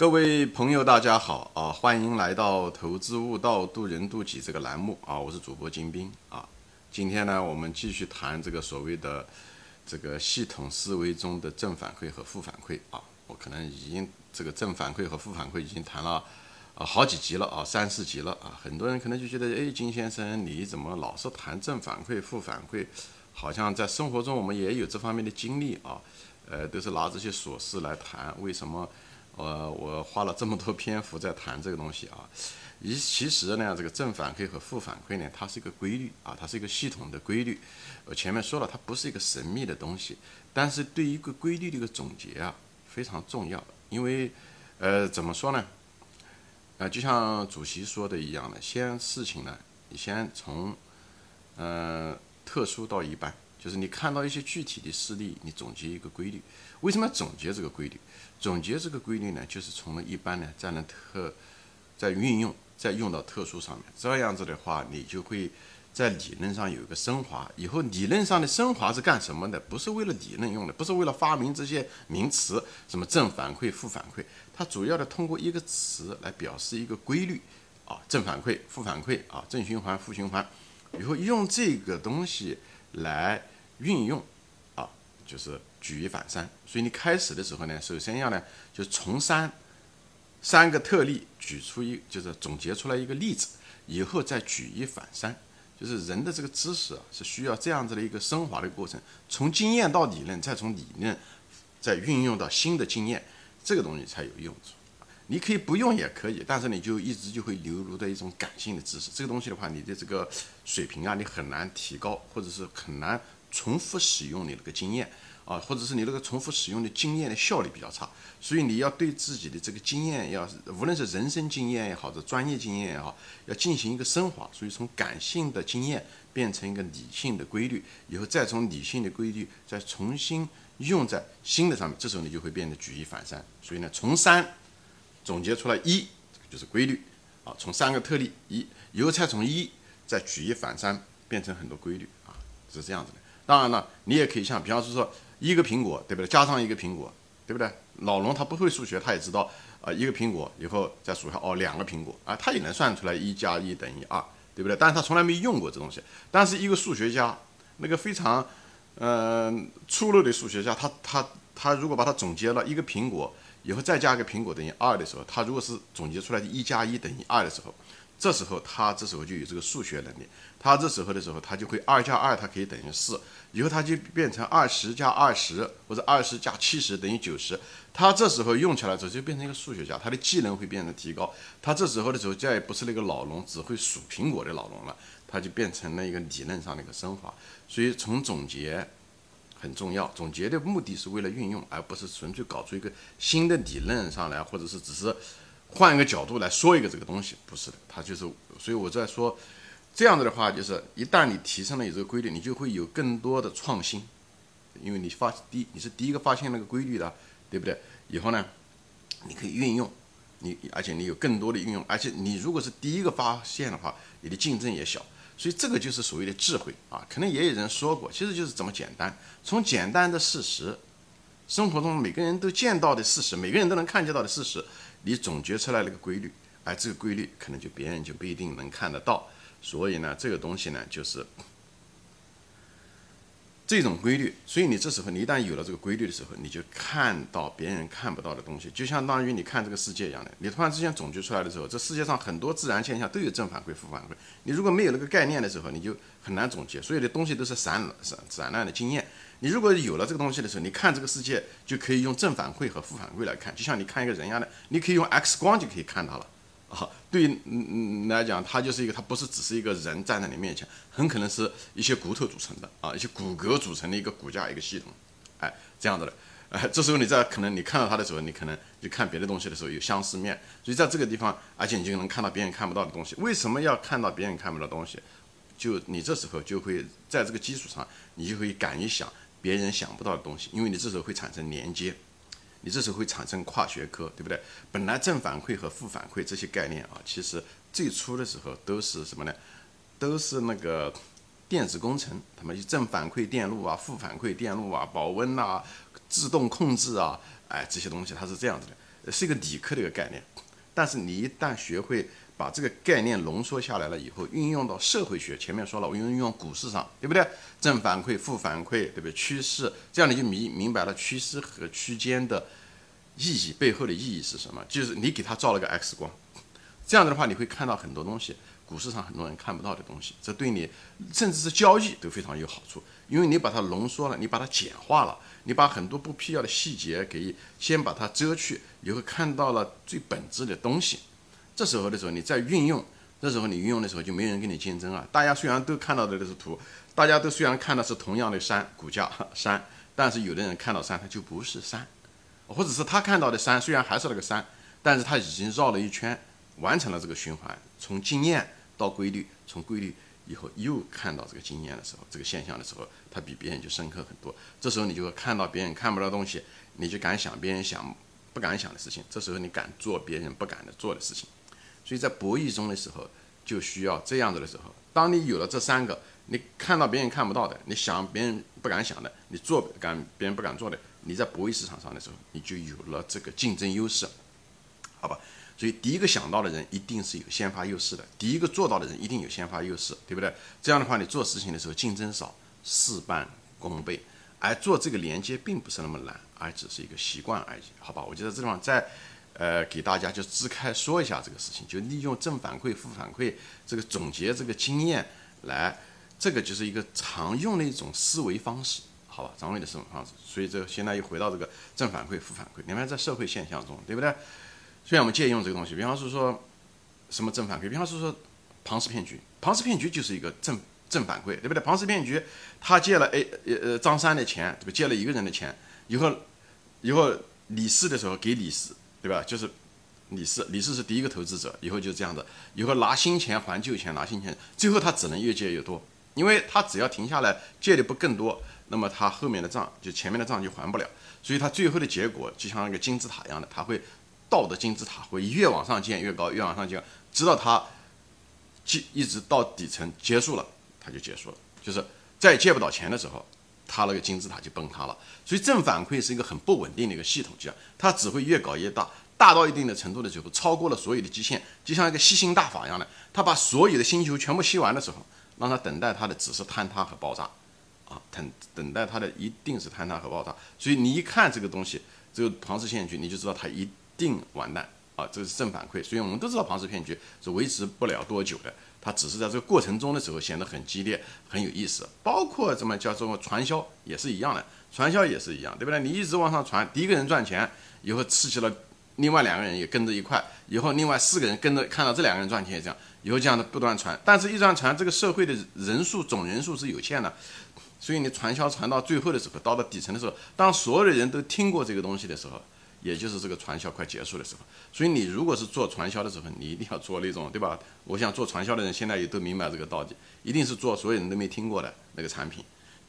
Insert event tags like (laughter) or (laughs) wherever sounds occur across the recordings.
各位朋友，大家好啊！欢迎来到《投资悟道，渡人渡己》这个栏目啊！我是主播金兵啊。今天呢，我们继续谈这个所谓的这个系统思维中的正反馈和负反馈啊。我可能已经这个正反馈和负反馈已经谈了啊好几集了啊，三四集了啊。很多人可能就觉得，哎，金先生你怎么老是谈正反馈、负反馈？好像在生活中我们也有这方面的经历啊。呃，都是拿这些琐事来谈，为什么？呃，我花了这么多篇幅在谈这个东西啊，一其实呢，这个正反馈和负反馈呢，它是一个规律啊，它是一个系统的规律。我前面说了，它不是一个神秘的东西，但是对于一个规律的一个总结啊，非常重要。因为，呃，怎么说呢？呃，就像主席说的一样的，先事情呢，你先从，呃，特殊到一般。就是你看到一些具体的事例，你总结一个规律。为什么要总结这个规律？总结这个规律呢，就是从一般呢，再能特，再运用，再用到特殊上面。这样子的话，你就会在理论上有一个升华。以后理论上的升华是干什么的？不是为了理论用的，不是为了发明这些名词，什么正反馈、负反馈。它主要的通过一个词来表示一个规律啊，正反馈、负反馈啊，正循环、负循环。以后用这个东西来。运用，啊，就是举一反三。所以你开始的时候呢，首先要呢，就从三三个特例举出一，就是总结出来一个例子，以后再举一反三。就是人的这个知识啊，是需要这样子的一个升华的过程，从经验到理论，再从理论再运用到新的经验，这个东西才有用处。你可以不用也可以，但是你就一直就会流入的一种感性的知识。这个东西的话，你的这个水平啊，你很难提高，或者是很难。重复使用你那个经验啊，或者是你那个重复使用的经验的效率比较差，所以你要对自己的这个经验，要无论是人生经验也好，这专业经验也好，要进行一个升华。所以从感性的经验变成一个理性的规律，以后再从理性的规律再重新用在新的上面，这时候你就会变得举一反三。所以呢，从三总结出来一，就是规律啊，从三个特例一，以后再从一再举一反三，变成很多规律啊，是这样子的。当然了，你也可以像，比方说说一个苹果，对不对？加上一个苹果，对不对？老龙他不会数学，他也知道啊，一个苹果以后再数下，哦，两个苹果啊，他也能算出来一加一等于二，对不对？但是他从来没用过这东西。但是一个数学家，那个非常嗯粗陋的数学家，他他他如果把它总结了一个苹果以后再加一个苹果等于二的时候，他如果是总结出来一加一等于二的时候。这时候他这时候就有这个数学能力，他这时候的时候他就会二加二，它可以等于四，以后他就变成二十加二十或者二十加七十等于九十，他这时候用起来之后就变成一个数学家，他的技能会变得提高，他这时候的时候再也不是那个老龙只会数苹果的老龙了，他就变成了一个理论上的一个升华，所以从总结很重要，总结的目的是为了运用，而不是纯粹搞出一个新的理论上来，或者是只是。换一个角度来说一个这个东西，不是的，它就是，所以我在说，这样子的话，就是一旦你提升了你这个规律，你就会有更多的创新，因为你发第你是第一个发现那个规律的，对不对？以后呢，你可以运用，你而且你有更多的运用，而且你如果是第一个发现的话，你的竞争也小，所以这个就是所谓的智慧啊。可能也有人说过，其实就是这么简单，从简单的事实，生活中每个人都见到的事实，每个人都能看见到的事实。你总结出来了个规律，而这个规律可能就别人就不一定能看得到，所以呢，这个东西呢就是这种规律。所以你这时候你一旦有了这个规律的时候，你就看到别人看不到的东西，就相当于你看这个世界一样的。你突然之间总结出来的时候，这世界上很多自然现象都有正反馈、负反馈。你如果没有那个概念的时候，你就很难总结。所有的东西都是散散散乱的经验。你如果有了这个东西的时候，你看这个世界就可以用正反馈和负反馈来看，就像你看一个人一样的，你可以用 X 光就可以看到了啊。对于嗯来讲，他就是一个，他不是只是一个人站在你面前，很可能是一些骨头组成的啊，一些骨骼组成的一个骨架一个系统，哎，这样子的了。哎，这时候你在可能你看到他的时候，你可能就看别的东西的时候有相似面，所以在这个地方，而且你就能看到别人看不到的东西。为什么要看到别人看不到东西？就你这时候就会在这个基础上，你就会敢于想。别人想不到的东西，因为你这时候会产生连接，你这时候会产生跨学科，对不对？本来正反馈和负反馈这些概念啊，其实最初的时候都是什么呢？都是那个电子工程，他们正反馈电路啊，负反馈电路啊，保温啊，自动控制啊，哎，这些东西它是这样子的。是一个理科的一个概念。但是你一旦学会把这个概念浓缩下来了以后，运用到社会学，前面说了，我运用股市上，对不对？正反馈、负反馈，对不对？趋势，这样你就明明白了趋势和区间的意义背后的意义是什么？就是你给它照了个 X 光，这样子的话，你会看到很多东西。股市上很多人看不到的东西，这对你甚至是交易都非常有好处，因为你把它浓缩了，你把它简化了，你把很多不必要的细节给先把它遮去，你会看到了最本质的东西。这时候的时候，你再运用，这时候你运用的时候就没人跟你竞争啊。大家虽然都看到的都是图，大家都虽然看的是同样的山骨架山，但是有的人看到山它就不是山，或者是他看到的山虽然还是那个山，但是他已经绕了一圈，完成了这个循环，从经验。到规律，从规律以后又看到这个经验的时候，这个现象的时候，它比别人就深刻很多。这时候你就会看到别人看不到东西，你就敢想别人想不敢想的事情。这时候你敢做别人不敢的做的事情。所以在博弈中的时候，就需要这样子的时候。当你有了这三个，你看到别人看不到的，你想别人不敢想的，你做敢别人不敢做的，你在博弈市场上的时候，你就有了这个竞争优势，好吧？所以，第一个想到的人一定是有先发优势的。第一个做到的人一定有先发优势，对不对？这样的话，你做事情的时候竞争少，事半功倍。而做这个连接并不是那么难，而只是一个习惯而已，好吧？我觉得这地方在，呃，给大家就支开说一下这个事情，就利用正反馈、负反馈这个总结这个经验来，这个就是一个常用的一种思维方式，好吧？常用的思维方式。所以，这现在又回到这个正反馈、负反馈，你看在社会现象中，对不对？虽然我们借用这个东西，比方是说，什么正反馈？比方是说，庞氏骗局，庞氏骗局就是一个正正反馈，对不对？庞氏骗局，他借了 A 呃呃张三的钱，对吧？借了一个人的钱，以后以后李四的时候给李四，对吧？就是李四，李四是第一个投资者，以后就这样的，以后拿新钱还旧钱，拿新钱，最后他只能越借越多，因为他只要停下来借的不更多，那么他后面的账就前面的账就还不了，所以他最后的结果就像那个金字塔一样的，他会。倒的金字塔会越往上建越高，越往上建，直到他，一一直到底层结束了，他就结束了。就是再借不到钱的时候，它那个金字塔就崩塌了。所以正反馈是一个很不稳定的一个系统，这样它只会越搞越大，大到一定的程度的时候，超过了所有的极限，就像一个吸星大法一样的，它把所有的星球全部吸完的时候，让它等待它的只是坍塌和爆炸，啊，等等待它的一定是坍塌和爆炸。所以你一看这个东西，这个庞氏骗局，你就知道它一。定完蛋啊！这是正反馈，所以我们都知道庞氏骗局是维持不了多久的，它只是在这个过程中的时候显得很激烈、很有意思。包括怎么叫做传销也是一样的，传销也是一样，对不对？你一直往上传，第一个人赚钱以后，刺激了另外两个人也跟着一块，以后另外四个人跟着看到这两个人赚钱也，这样以后这样的不断传。但是，一传传，这个社会的人数总人数是有限的，所以你传销传到最后的时候，到了底层的时候，当所有的人都听过这个东西的时候。也就是这个传销快结束的时候，所以你如果是做传销的时候，你一定要做那种，对吧？我想做传销的人现在也都明白这个道理，一定是做所有人都没听过的那个产品。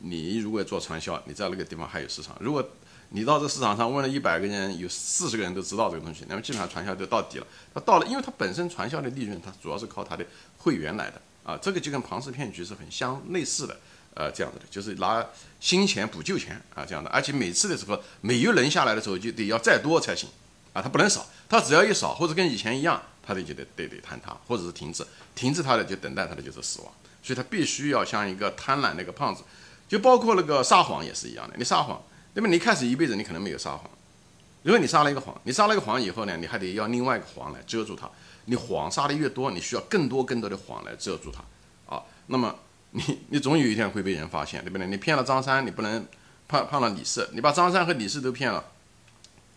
你如果做传销，你在那个地方还有市场。如果你到这市场上问了一百个人，有四十个人都知道这个东西，那么基本上传销就到底了。它到了，因为它本身传销的利润，它主要是靠它的会员来的啊，这个就跟庞氏骗局是很相类似的。呃，这样子的，就是拿新钱补旧钱啊，这样的，而且每次的时候，每一轮下来的时候就得要再多才行啊，它不能少，它只要一少或者跟以前一样，它的就得得得坍塌或者是停止，停止它的就等待它的就是死亡，所以它必须要像一个贪婪那个胖子，就包括那个撒谎也是一样的，你撒谎，那么你开始一辈子你可能没有撒谎，如果你撒了一个谎，你撒了一个谎以后呢，你还得要另外一个谎来遮住它，你谎撒的越多，你需要更多更多的谎来遮住它啊，那么。你你总有一天会被人发现，对不对？你骗了张三，你不能骗骗了李四，你把张三和李四都骗了，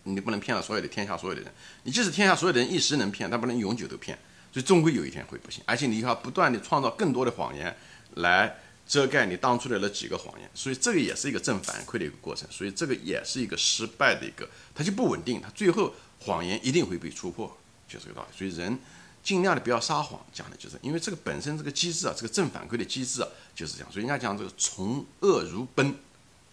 你不能骗了所有的天下所有的人。你即使天下所有的人一时能骗，但不能永久都骗，所以终归有一天会不行。而且你要不断的创造更多的谎言来遮盖你当初的那几个谎言，所以这个也是一个正反馈的一个过程。所以这个也是一个失败的一个，它就不稳定，它最后谎言一定会被戳破，就这个道理。所以人。尽量的不要撒谎，讲的就是因为这个本身这个机制啊，这个正反馈的机制啊就是这样，所以人家讲这个从恶如奔，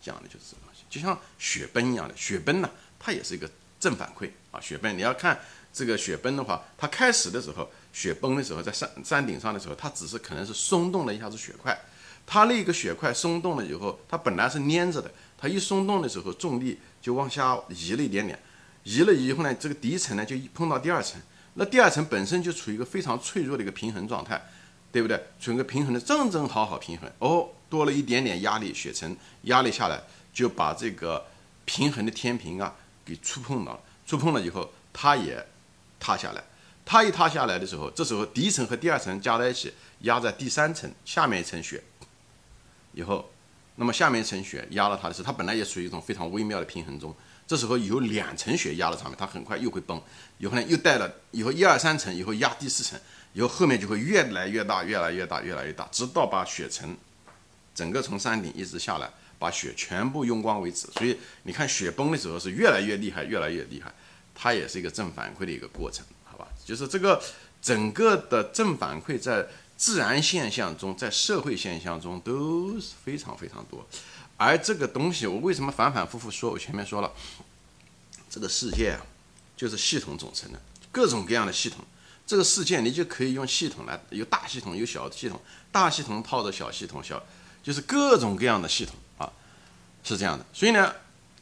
讲的就是这个东西，就像雪崩一样的，雪崩呢它也是一个正反馈啊，雪崩你要看这个雪崩的话，它开始的时候雪崩的时候在山山顶上的时候，它只是可能是松动了一下子雪块，它那个雪块松动了以后，它本来是粘着的，它一松动的时候重力就往下移了一点点。移了以后呢，这个第一层呢就碰到第二层，那第二层本身就处于一个非常脆弱的一个平衡状态，对不对？处于一个平衡的正正好好平衡。哦，多了一点点压力，雪层压力下来，就把这个平衡的天平啊给触碰到了，触碰了以后，它也塌下来。它一塌下来的时候，这时候第一层和第二层加在一起，压在第三层下面一层雪，以后，那么下面一层雪压了它的时候，它本来也处于一种非常微妙的平衡中。这时候有两层雪压在上面，它很快又会崩。以后呢，又带了以后一二三层，以后压第四层，以后后面就会越来越大，越来越大，越来越大，直到把雪层整个从山顶一直下来，把雪全部用光为止。所以你看雪崩的时候是越来越厉害，越来越厉害，它也是一个正反馈的一个过程，好吧？就是这个整个的正反馈在自然现象中，在社会现象中都是非常非常多。而这个东西，我为什么反反复复说？我前面说了，这个世界啊，就是系统组成的，各种各样的系统。这个世界你就可以用系统来，有大系统，有小系统，大系统套着小系统，小就是各种各样的系统啊，是这样的。所以呢，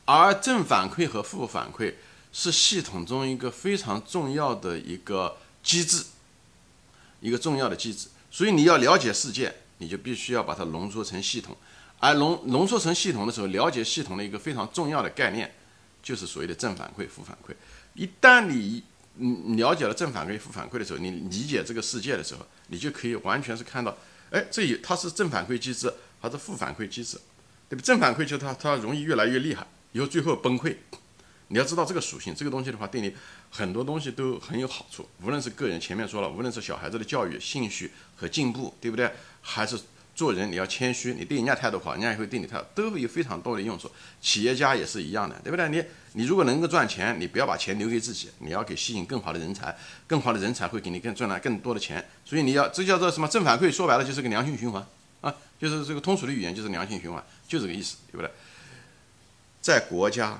而正反馈和负反馈是系统中一个非常重要的一个机制，一个重要的机制。所以你要了解世界，你就必须要把它浓缩成系统。而浓浓缩成系统的时候，了解系统的一个非常重要的概念，就是所谓的正反馈、负反馈。一旦你嗯了解了正反馈、负反馈的时候，你理解这个世界的时候，你就可以完全是看到，哎，这有它是正反馈机制还是负反馈机制，对吧？正反馈就是它它容易越来越厉害，以后最后崩溃。你要知道这个属性，这个东西的话，对你很多东西都很有好处。无论是个人前面说了，无论是小孩子的教育、兴趣和进步，对不对？还是。做人你要谦虚，你对人家态度好，人家也会对你态度都会有非常多的用处。企业家也是一样的，对不对？你你如果能够赚钱，你不要把钱留给自己，你要给吸引更好的人才，更好的人才会给你更赚来更多的钱。所以你要这叫做什么正反馈？说白了就是个良性循环啊，就是这个通俗的语言就是良性循环，就这个意思，对不对？在国家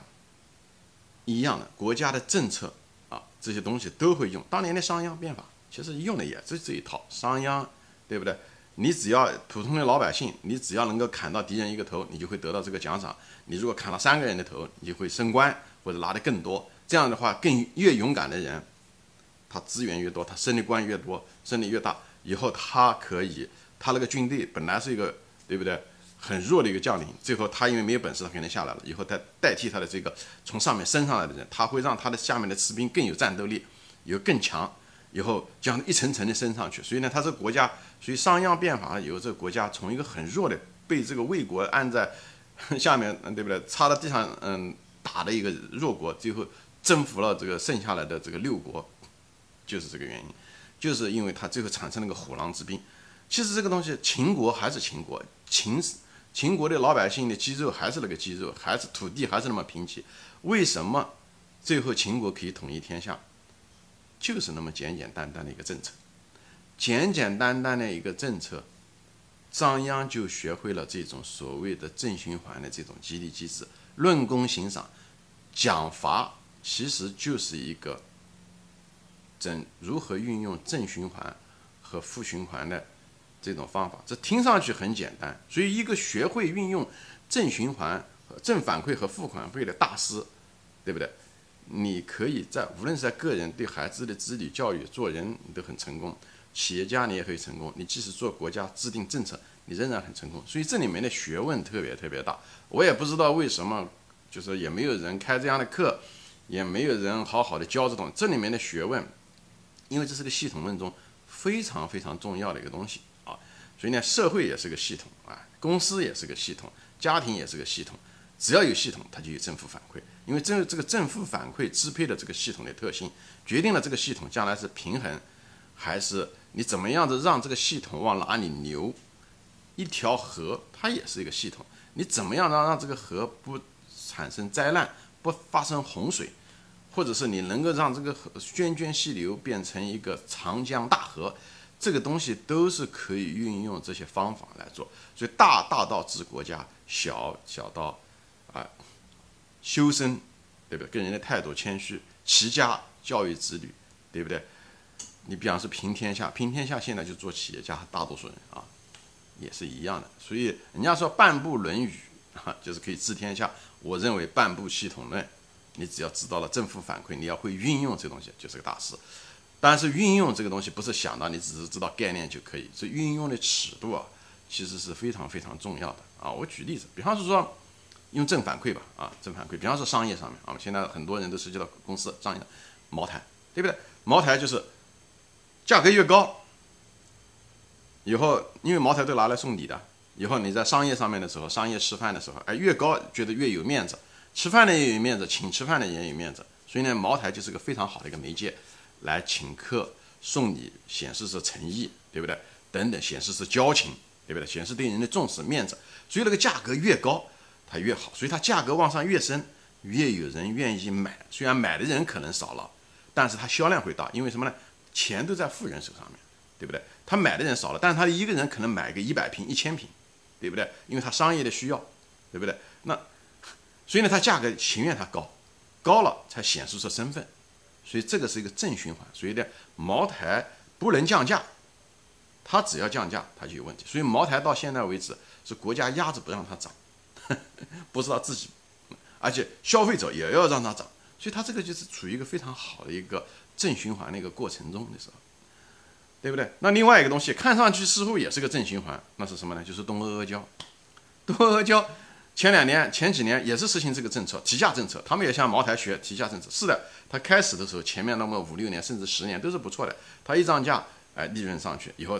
一样的国家的政策啊，这些东西都会用。当年的商鞅变法其实用的也是这一套，商鞅，对不对？你只要普通的老百姓，你只要能够砍到敌人一个头，你就会得到这个奖赏。你如果砍了三个人的头，你就会升官或者拿的更多。这样的话，更越勇敢的人，他资源越多，他升的官越多，升的越大。以后他可以，他那个军队本来是一个对不对，很弱的一个将领，最后他因为没有本事，他肯定下来了。以后他代替他的这个从上面升上来的人，他会让他的下面的士兵更有战斗力，有更强。以后将一层层的升上去，所以呢，他这个国家，所以商鞅变法以后，这个国家从一个很弱的，被这个魏国按在 (laughs) 下面，对不对？插在地上，嗯，打的一个弱国，最后征服了这个剩下来的这个六国，就是这个原因，就是因为他最后产生了个虎狼之兵。其实这个东西，秦国还是秦国，秦秦国的老百姓的肌肉还是那个肌肉，还是土地还是那么贫瘠，为什么最后秦国可以统一天下？就是那么简简单单的一个政策，简简单单的一个政策，张鞅就学会了这种所谓的正循环的这种激励机制。论功行赏，奖罚其实就是一个正如何运用正循环和负循环的这种方法。这听上去很简单，所以一个学会运用正循环、正反馈和负反馈的大师，对不对？你可以在无论是在个人对孩子的子女教育、做人，你都很成功；企业家你也可以成功。你即使做国家制定政策，你仍然很成功。所以这里面的学问特别特别大。我也不知道为什么，就是也没有人开这样的课，也没有人好好的教这种这里面的学问，因为这是个系统论中非常非常重要的一个东西啊。所以呢，社会也是个系统啊，公司也是个系统，家庭也是个系统。只要有系统，它就有正负反馈。因为这这个正负反馈支配的这个系统的特性，决定了这个系统将来是平衡，还是你怎么样子让这个系统往哪里流。一条河它也是一个系统，你怎么样让让这个河不产生灾难，不发生洪水，或者是你能够让这个河涓涓细流变成一个长江大河，这个东西都是可以运用这些方法来做。所以大大到治国家，小小到。啊，修身，对不对？跟人的态度谦虚，齐家教育子女，对不对？你比方说平天下，平天下现在就做企业家，大多数人啊，也是一样的。所以人家说半部《论语》啊，就是可以治天下。我认为半部系统论你只要知道了正负反馈，你要会运用这东西就是个大师。但是运用这个东西不是想到你只是知道概念就可以，这运用的尺度啊，其实是非常非常重要的啊。我举例子，比方说用正反馈吧，啊，正反馈，比方说商业上面啊，现在很多人都涉及到公司商业，茅台，对不对？茅台就是价格越高，以后因为茅台都拿来送礼的，以后你在商业上面的时候，商业吃饭的时候，哎，越高觉得越有面子，吃饭的也有面子，请吃饭的也有面子，所以呢，茅台就是个非常好的一个媒介。来请客送礼，显示是诚意，对不对？等等，显示是交情，对不对？显示对人的重视、面子。所以那个价格越高，它越好。所以它价格往上越升，越有人愿意买。虽然买的人可能少了，但是它销量会大，因为什么呢？钱都在富人手上面，对不对？他买的人少了，但是他一个人可能买个一百瓶、一千瓶，对不对？因为他商业的需要，对不对？那所以呢，它价格情愿它高，高了才显示出身份。所以这个是一个正循环，所以呢，茅台不能降价，它只要降价，它就有问题。所以茅台到现在为止是国家压着不让它涨，(laughs) 不知道自己，而且消费者也要让它涨，所以它这个就是处于一个非常好的一个正循环的一个过程中的时候，对不对？那另外一个东西看上去似乎也是个正循环，那是什么呢？就是东阿阿胶，(laughs) 东阿阿胶。前两年、前几年也是实行这个政策，提价政策，他们也向茅台学提价政策。是的，它开始的时候，前面那么五六年甚至十年都是不错的。它一涨价，哎，利润上去以后，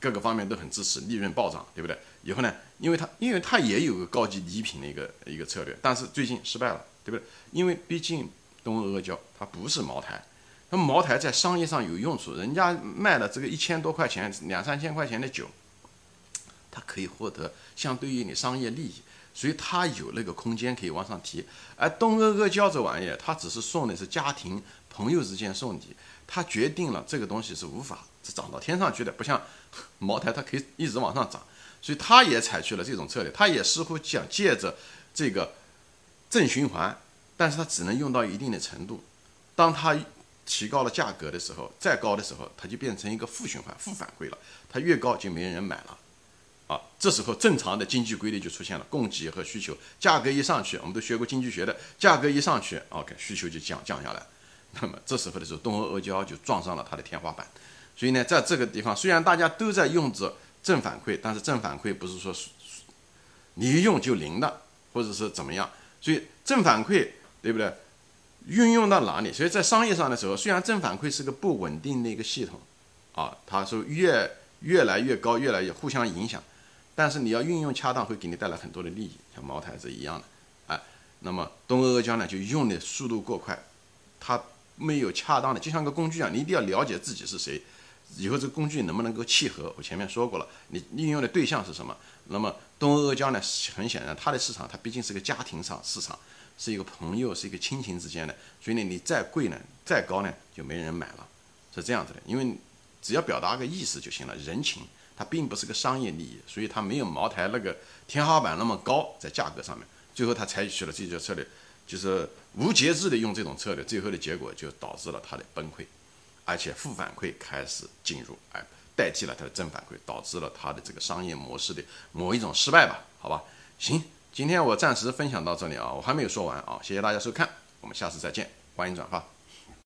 各个方面都很支持，利润暴涨，对不对？以后呢，因为它因为它也有个高级礼品的一个一个策略，但是最近失败了，对不对？因为毕竟东阿阿胶它不是茅台，那茅台在商业上有用处，人家卖了这个一千多块钱、两三千块钱的酒，它可以获得相对于你商业利益。所以它有那个空间可以往上提，而东阿阿胶这玩意儿，它只是送的是家庭朋友之间送礼，它决定了这个东西是无法是涨到天上去的，不像茅台，它可以一直往上涨，所以它也采取了这种策略，它也似乎想借着这个正循环，但是它只能用到一定的程度，当它提高了价格的时候，再高的时候，它就变成一个负循环、负反馈了，它越高就没人买了。啊，这时候正常的经济规律就出现了，供给和需求，价格一上去，我们都学过经济学的，价格一上去，OK，需求就降降下来。那么这时候的时候，东阿阿胶就撞上了它的天花板。所以呢，在这个地方，虽然大家都在用着正反馈，但是正反馈不是说你一用就灵的，或者是怎么样。所以正反馈对不对？运用到哪里？所以在商业上的时候，虽然正反馈是个不稳定的一个系统，啊，它是越越来越高，越来越互相影响。但是你要运用恰当，会给你带来很多的利益，像茅台是一样的，哎，那么东阿阿胶呢，就用的速度过快，它没有恰当的，就像个工具一样，你一定要了解自己是谁，以后这个工具能不能够契合？我前面说过了，你运用的对象是什么？那么东阿阿胶呢，很显然它的市场，它毕竟是个家庭上市场，是一个朋友，是一个亲情之间的，所以呢，你再贵呢，再高呢，就没人买了，是这样子的，因为只要表达个意思就行了，人情。它并不是个商业利益，所以它没有茅台那个天花板那么高，在价格上面。最后它采取了这些策略，就是无节制的用这种策略，最后的结果就导致了它的崩溃，而且负反馈开始进入，哎，代替了它的正反馈，导致了它的这个商业模式的某一种失败吧？好吧，行，今天我暂时分享到这里啊，我还没有说完啊，谢谢大家收看，我们下次再见，欢迎转发。